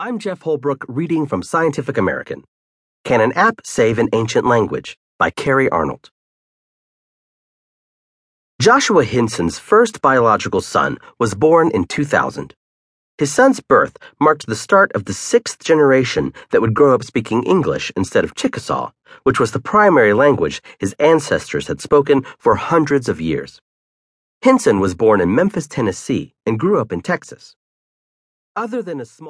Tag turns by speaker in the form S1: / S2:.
S1: I'm Jef Holbrook reading from Scientific American. Can an app save an ancient language? by Carrie Arnold. Joshua Hinson's first biological son was born in 2000. His son's birth marked the start of the sixth generation that would grow up speaking English instead of Chickasaw, which was the primary language his ancestors had spoken for hundreds of years. Hinson was born in Memphis, Tennessee, and grew up in Texas. Other than a small